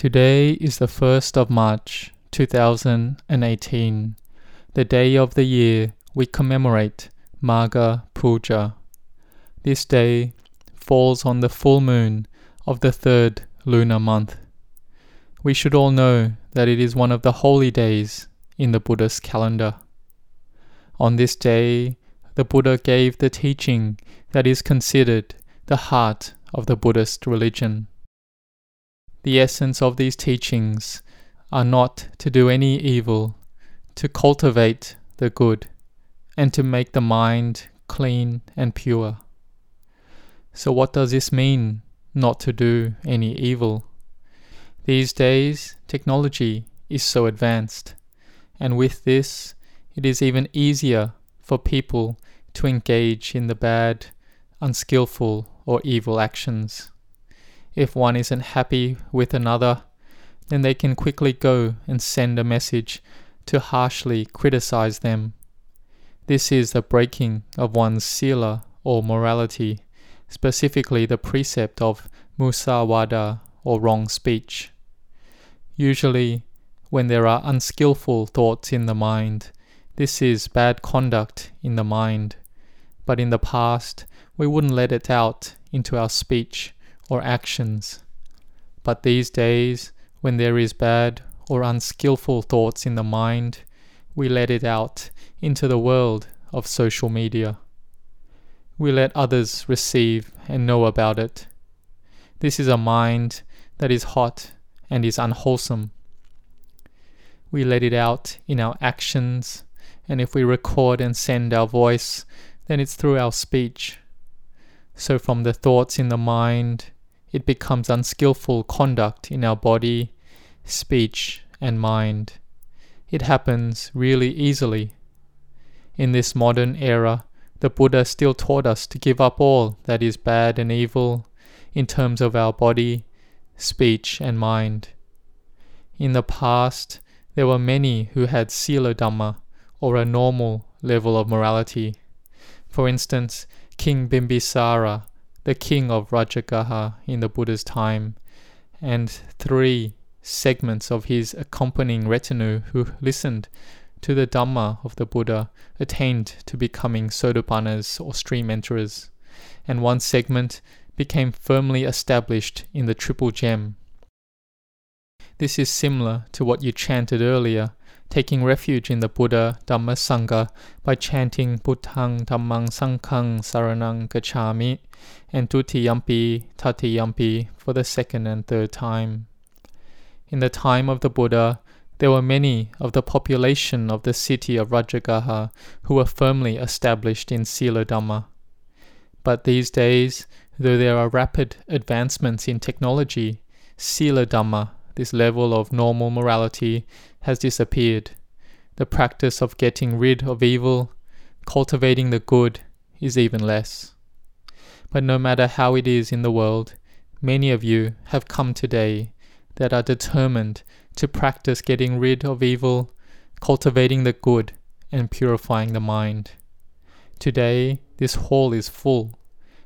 Today is the 1st of March 2018, the day of the year we commemorate Magha Puja. This day falls on the full moon of the third lunar month. We should all know that it is one of the holy days in the Buddhist calendar. On this day, the Buddha gave the teaching that is considered the heart of the Buddhist religion. The essence of these teachings are not to do any evil, to cultivate the good, and to make the mind clean and pure. So, what does this mean, not to do any evil? These days, technology is so advanced, and with this, it is even easier for people to engage in the bad, unskillful, or evil actions. If one isn't happy with another, then they can quickly go and send a message to harshly criticize them. This is the breaking of one's sila or morality, specifically the precept of musawada or wrong speech. Usually, when there are unskillful thoughts in the mind, this is bad conduct in the mind. But in the past, we wouldn't let it out into our speech or actions. But these days, when there is bad or unskillful thoughts in the mind, we let it out into the world of social media. We let others receive and know about it. This is a mind that is hot and is unwholesome. We let it out in our actions, and if we record and send our voice, then it's through our speech. So, from the thoughts in the mind, it becomes unskillful conduct in our body, speech, and mind. It happens really easily. In this modern era, the Buddha still taught us to give up all that is bad and evil in terms of our body, speech, and mind. In the past, there were many who had Sila Dhamma, or a normal level of morality. For instance, King Bimbisara the king of Rajagaha in the Buddha's time, and three segments of his accompanying retinue who listened to the Dhamma of the Buddha attained to becoming Sotapannas or stream enterers, and one segment became firmly established in the Triple Gem. This is similar to what you chanted earlier taking refuge in the Buddha Dhamma Sangha by chanting Buddhang Dhammang Sanghang Saranang Gacchami and Dutiyampi Tatiyampi for the second and third time. In the time of the Buddha, there were many of the population of the city of Rajagaha who were firmly established in Sila Dhamma. But these days, though there are rapid advancements in technology, Sila Dhamma, this level of normal morality, has disappeared. The practice of getting rid of evil, cultivating the good, is even less. But no matter how it is in the world, many of you have come today that are determined to practice getting rid of evil, cultivating the good, and purifying the mind. Today, this hall is full.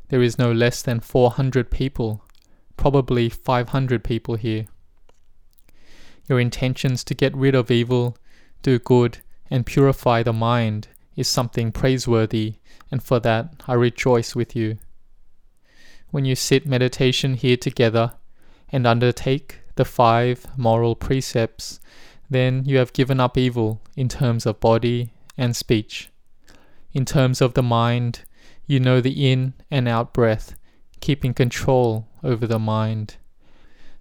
There is no less than 400 people, probably 500 people here your intentions to get rid of evil, do good, and purify the mind is something praiseworthy, and for that I rejoice with you. When you sit meditation here together and undertake the five moral precepts, then you have given up evil in terms of body and speech. In terms of the mind, you know the in and out breath, keeping control over the mind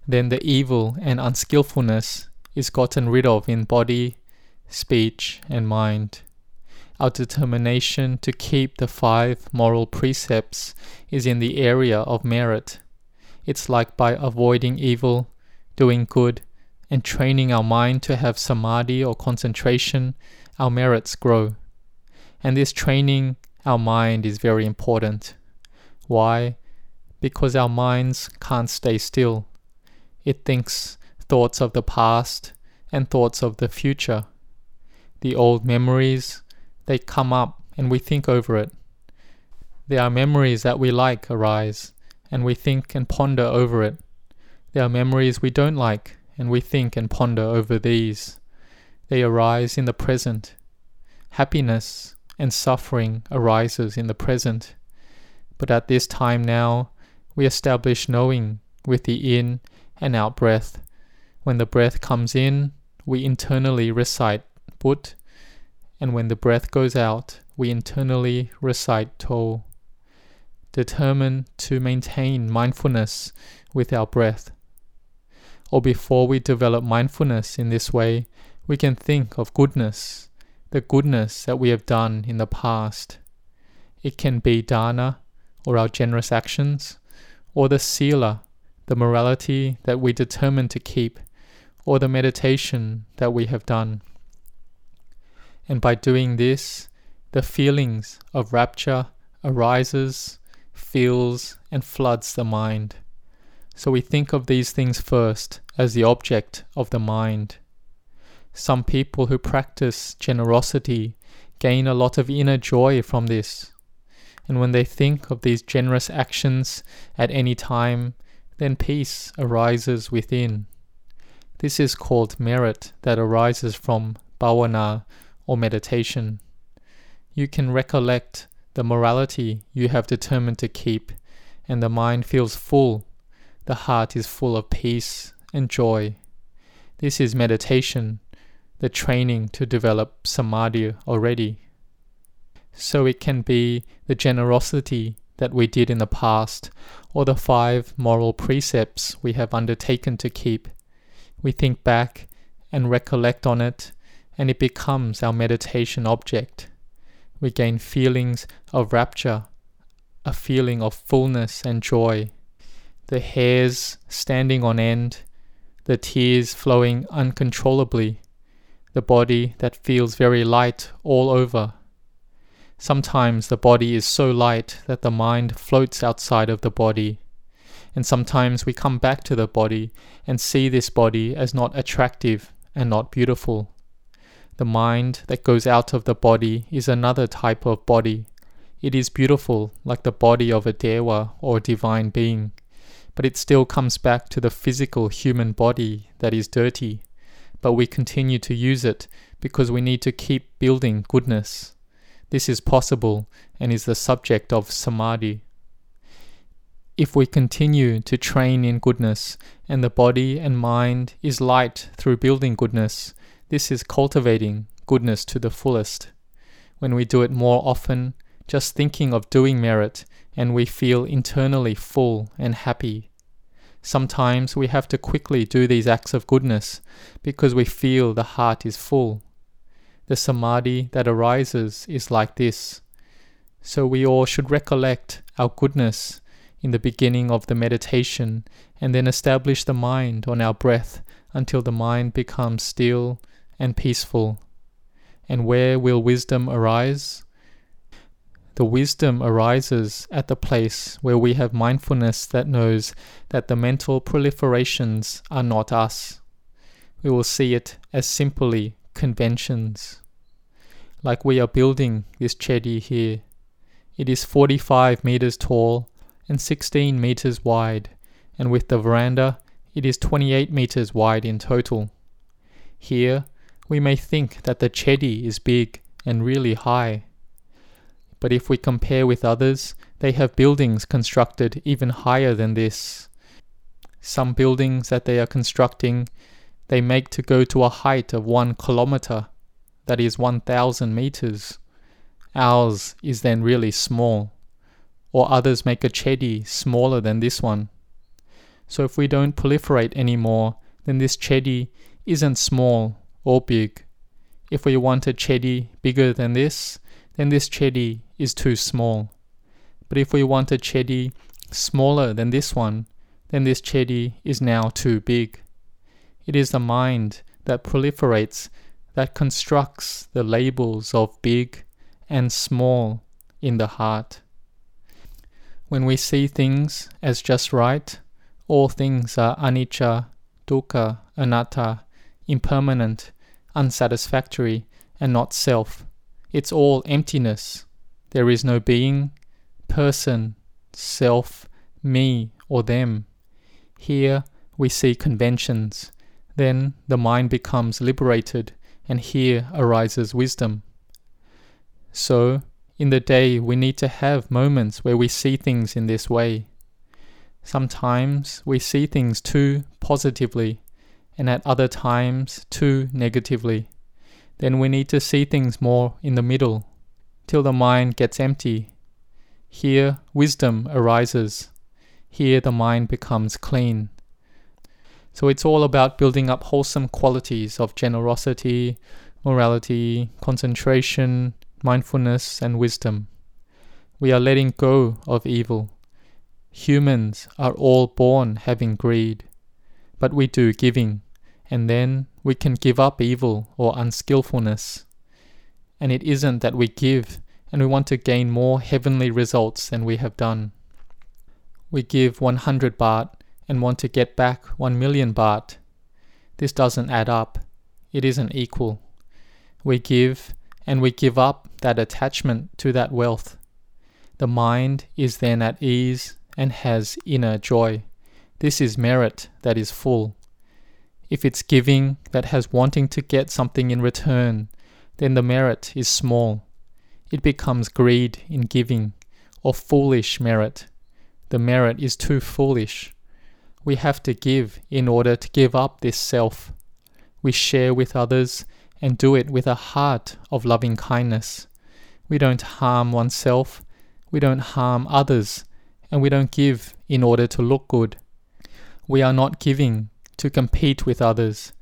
then the evil and unskillfulness is gotten rid of in body, speech, and mind. Our determination to keep the five moral precepts is in the area of merit. It's like by avoiding evil, doing good, and training our mind to have samadhi or concentration, our merits grow. And this training our mind is very important. Why? Because our minds can't stay still. It thinks thoughts of the past and thoughts of the future. The old memories, they come up and we think over it. There are memories that we like arise and we think and ponder over it. There are memories we don't like and we think and ponder over these. They arise in the present. Happiness and suffering arises in the present. But at this time now, we establish knowing with the in and out breath. When the breath comes in, we internally recite But, and when the breath goes out, we internally recite To. Determine to maintain mindfulness with our breath. Or before we develop mindfulness in this way, we can think of goodness, the goodness that we have done in the past. It can be dana, or our generous actions, or the sila, the morality that we determine to keep, or the meditation that we have done. And by doing this, the feelings of rapture arises, fills, and floods the mind. So we think of these things first as the object of the mind. Some people who practice generosity gain a lot of inner joy from this. And when they think of these generous actions at any time, then peace arises within. This is called merit that arises from bhavana or meditation. You can recollect the morality you have determined to keep, and the mind feels full. The heart is full of peace and joy. This is meditation, the training to develop samadhi already. So it can be the generosity that we did in the past, or the five moral precepts we have undertaken to keep. We think back and recollect on it, and it becomes our meditation object. We gain feelings of rapture, a feeling of fullness and joy, the hairs standing on end, the tears flowing uncontrollably, the body that feels very light all over. Sometimes the body is so light that the mind floats outside of the body. And sometimes we come back to the body and see this body as not attractive and not beautiful. The mind that goes out of the body is another type of body. It is beautiful, like the body of a Dewa or divine being, but it still comes back to the physical human body that is dirty. But we continue to use it because we need to keep building goodness. This is possible and is the subject of samadhi. If we continue to train in goodness and the body and mind is light through building goodness, this is cultivating goodness to the fullest. When we do it more often, just thinking of doing merit, and we feel internally full and happy. Sometimes we have to quickly do these acts of goodness because we feel the heart is full. The samadhi that arises is like this. So we all should recollect our goodness in the beginning of the meditation and then establish the mind on our breath until the mind becomes still and peaceful. And where will wisdom arise? The wisdom arises at the place where we have mindfulness that knows that the mental proliferations are not us. We will see it as simply conventions. Like we are building this chedi here. It is 45 meters tall and 16 meters wide, and with the veranda, it is 28 meters wide in total. Here, we may think that the chedi is big and really high. But if we compare with others, they have buildings constructed even higher than this. Some buildings that they are constructing, they make to go to a height of one kilometer, that is 1000 meters. Ours is then really small or others make a chedi smaller than this one. So if we don't proliferate anymore, then this chedi isn't small or big. If we want a chedi bigger than this, then this chedi is too small. But if we want a chedi smaller than this one, then this chedi is now too big. It is the mind that proliferates that constructs the labels of big and small in the heart. When we see things as just right, all things are anicca, dukkha, anatta, impermanent, unsatisfactory, and not self. It's all emptiness. There is no being, person, self, me, or them. Here we see conventions. Then the mind becomes liberated, and here arises wisdom. So, in the day, we need to have moments where we see things in this way. Sometimes we see things too positively, and at other times too negatively. Then we need to see things more in the middle, till the mind gets empty. Here, wisdom arises. Here, the mind becomes clean. So it's all about building up wholesome qualities of generosity, morality, concentration, mindfulness, and wisdom. We are letting go of evil. Humans are all born having greed, but we do giving, and then we can give up evil or unskillfulness. And it isn't that we give and we want to gain more heavenly results than we have done. We give 100 baht and want to get back 1 million baht. This doesn't add up. It isn't equal. We give and we give up that attachment to that wealth. The mind is then at ease and has inner joy. This is merit that is full. If it's giving that has wanting to get something in return, then the merit is small. It becomes greed in giving or foolish merit. The merit is too foolish we have to give in order to give up this self. We share with others and do it with a heart of loving kindness. We don't harm oneself, we don't harm others, and we don't give in order to look good. We are not giving to compete with others,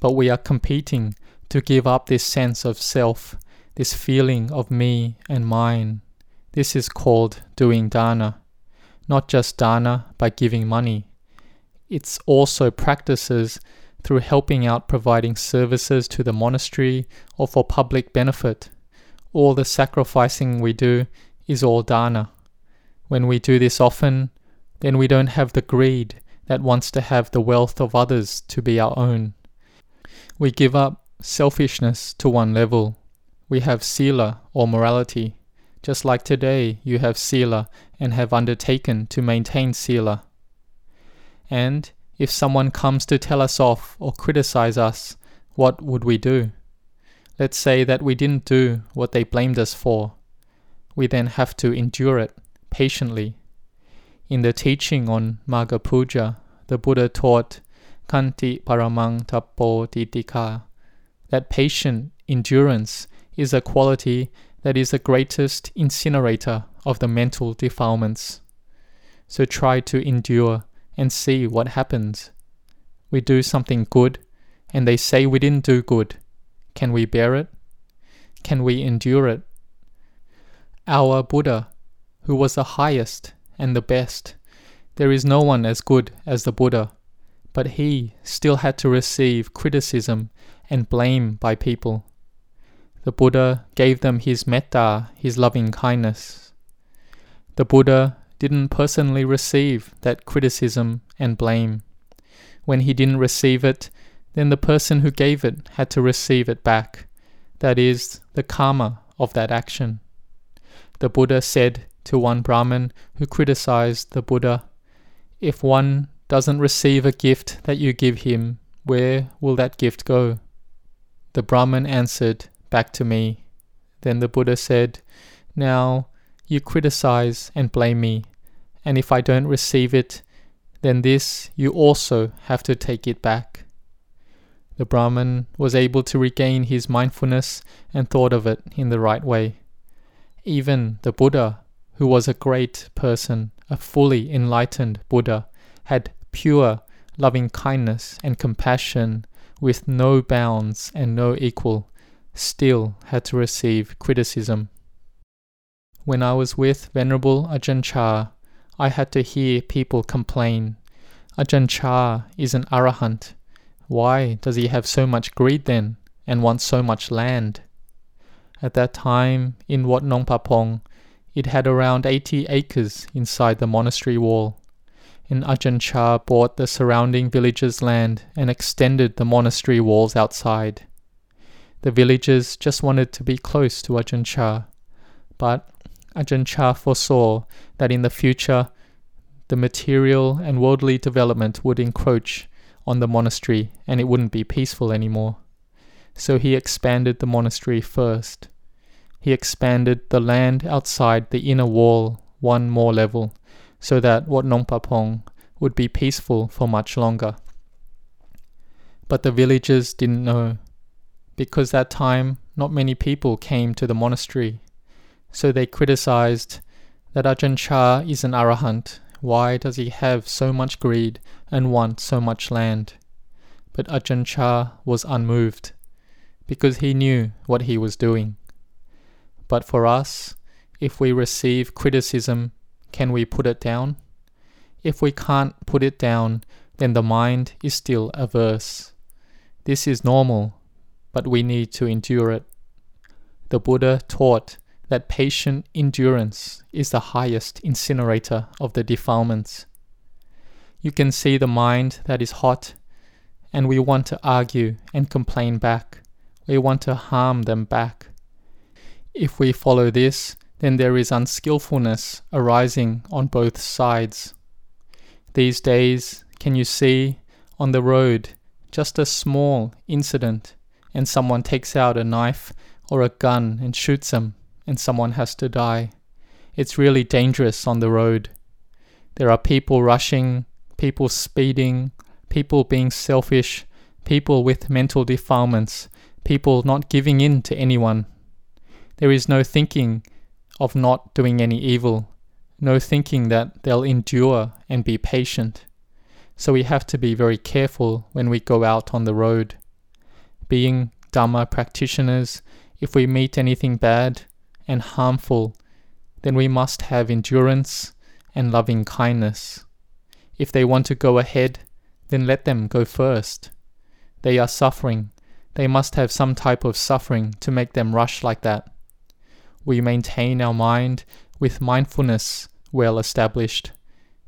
but we are competing to give up this sense of self, this feeling of me and mine. This is called doing dana. Not just dana by giving money, it's also practices through helping out providing services to the monastery or for public benefit. All the sacrificing we do is all dana. When we do this often, then we don't have the greed that wants to have the wealth of others to be our own. We give up selfishness to one level. We have sila or morality. Just like today, you have sila and have undertaken to maintain sila. And if someone comes to tell us off or criticize us, what would we do? Let's say that we didn't do what they blamed us for. We then have to endure it patiently. In the teaching on Magha Puja, the Buddha taught Khanti Paramang Titika that patient endurance is a quality that is the greatest incinerator of the mental defilements. So try to endure and see what happens. We do something good, and they say we didn't do good. Can we bear it? Can we endure it? Our Buddha, who was the highest and the best, there is no one as good as the Buddha, but he still had to receive criticism and blame by people. The Buddha gave them his metta, his loving kindness. The Buddha didn't personally receive that criticism and blame. When he didn't receive it, then the person who gave it had to receive it back. That is, the karma of that action. The Buddha said to one Brahmin who criticized the Buddha, If one doesn't receive a gift that you give him, where will that gift go? The Brahmin answered back to me. Then the Buddha said, Now you criticize and blame me, and if I don't receive it, then this you also have to take it back. The Brahman was able to regain his mindfulness and thought of it in the right way. Even the Buddha, who was a great person, a fully enlightened Buddha, had pure loving kindness and compassion with no bounds and no equal, still had to receive criticism. When I was with Venerable Ajahn Chah, I had to hear people complain. Ajahn Chah is an arahant. Why does he have so much greed then, and want so much land? At that time, in Wat Nong Papong, it had around 80 acres inside the monastery wall. And Ajahn Chah bought the surrounding villages' land and extended the monastery walls outside. The villagers just wanted to be close to Ajahn Chah, but Ajahn Chah foresaw that in the future the material and worldly development would encroach on the monastery and it wouldn't be peaceful anymore. So he expanded the monastery first. He expanded the land outside the inner wall one more level so that Wat Nong Papong would be peaceful for much longer. But the villagers didn't know, because that time not many people came to the monastery, so they criticized that Ajahn Chah is an arahant. Why does he have so much greed and want so much land? But Ajahn Chah was unmoved, because he knew what he was doing. But for us, if we receive criticism, can we put it down? If we can't put it down, then the mind is still averse. This is normal, but we need to endure it. The Buddha taught that patient endurance is the highest incinerator of the defilements. You can see the mind that is hot, and we want to argue and complain back. We want to harm them back. If we follow this, then there is unskillfulness arising on both sides. These days, can you see on the road just a small incident and someone takes out a knife or a gun and shoots them and someone has to die? It's really dangerous on the road. There are people rushing, people speeding, people being selfish, people with mental defilements, people not giving in to anyone. There is no thinking of not doing any evil, no thinking that they'll endure and be patient. So we have to be very careful when we go out on the road. Being Dhamma practitioners, if we meet anything bad and harmful, then we must have endurance and loving kindness. If they want to go ahead, then let them go first. They are suffering. They must have some type of suffering to make them rush like that we maintain our mind with mindfulness well established.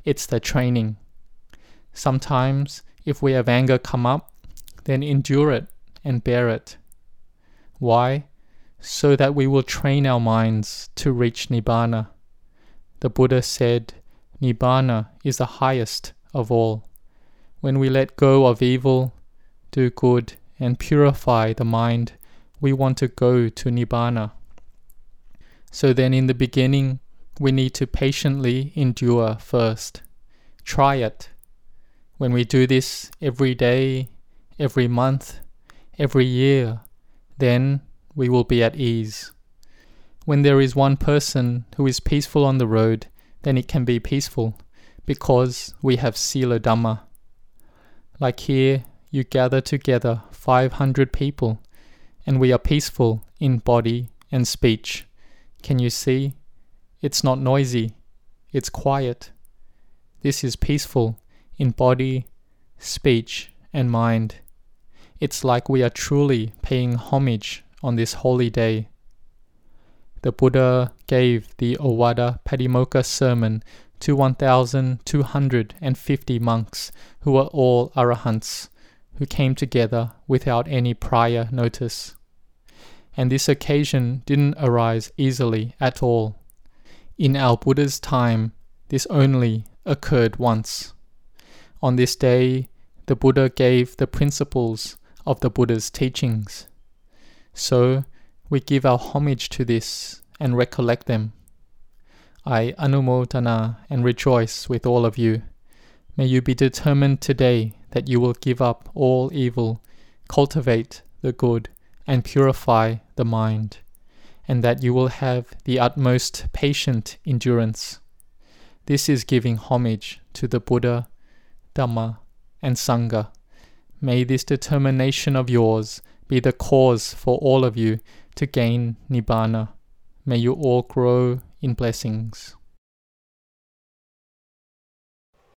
It's the training. Sometimes, if we have anger come up, then endure it and bear it. Why? So that we will train our minds to reach Nibbana. The Buddha said, Nibbana is the highest of all. When we let go of evil, do good, and purify the mind, we want to go to Nibbana. So then, in the beginning, we need to patiently endure first. Try it. When we do this every day, every month, every year, then we will be at ease. When there is one person who is peaceful on the road, then it can be peaceful because we have Sila Dhamma. Like here, you gather together 500 people and we are peaceful in body and speech. Can you see? It's not noisy, it's quiet. This is peaceful in body, speech, and mind. It's like we are truly paying homage on this holy day. The Buddha gave the Ovada Patimokkha sermon to 1,250 monks who were all arahants, who came together without any prior notice and this occasion didn't arise easily at all. In our Buddha's time, this only occurred once. On this day, the Buddha gave the principles of the Buddha's teachings. So, we give our homage to this and recollect them. I anumodana and rejoice with all of you. May you be determined today that you will give up all evil, cultivate the good, and purify the mind, and that you will have the utmost patient endurance. This is giving homage to the Buddha, Dhamma, and Sangha. May this determination of yours be the cause for all of you to gain Nibbana. May you all grow in blessings.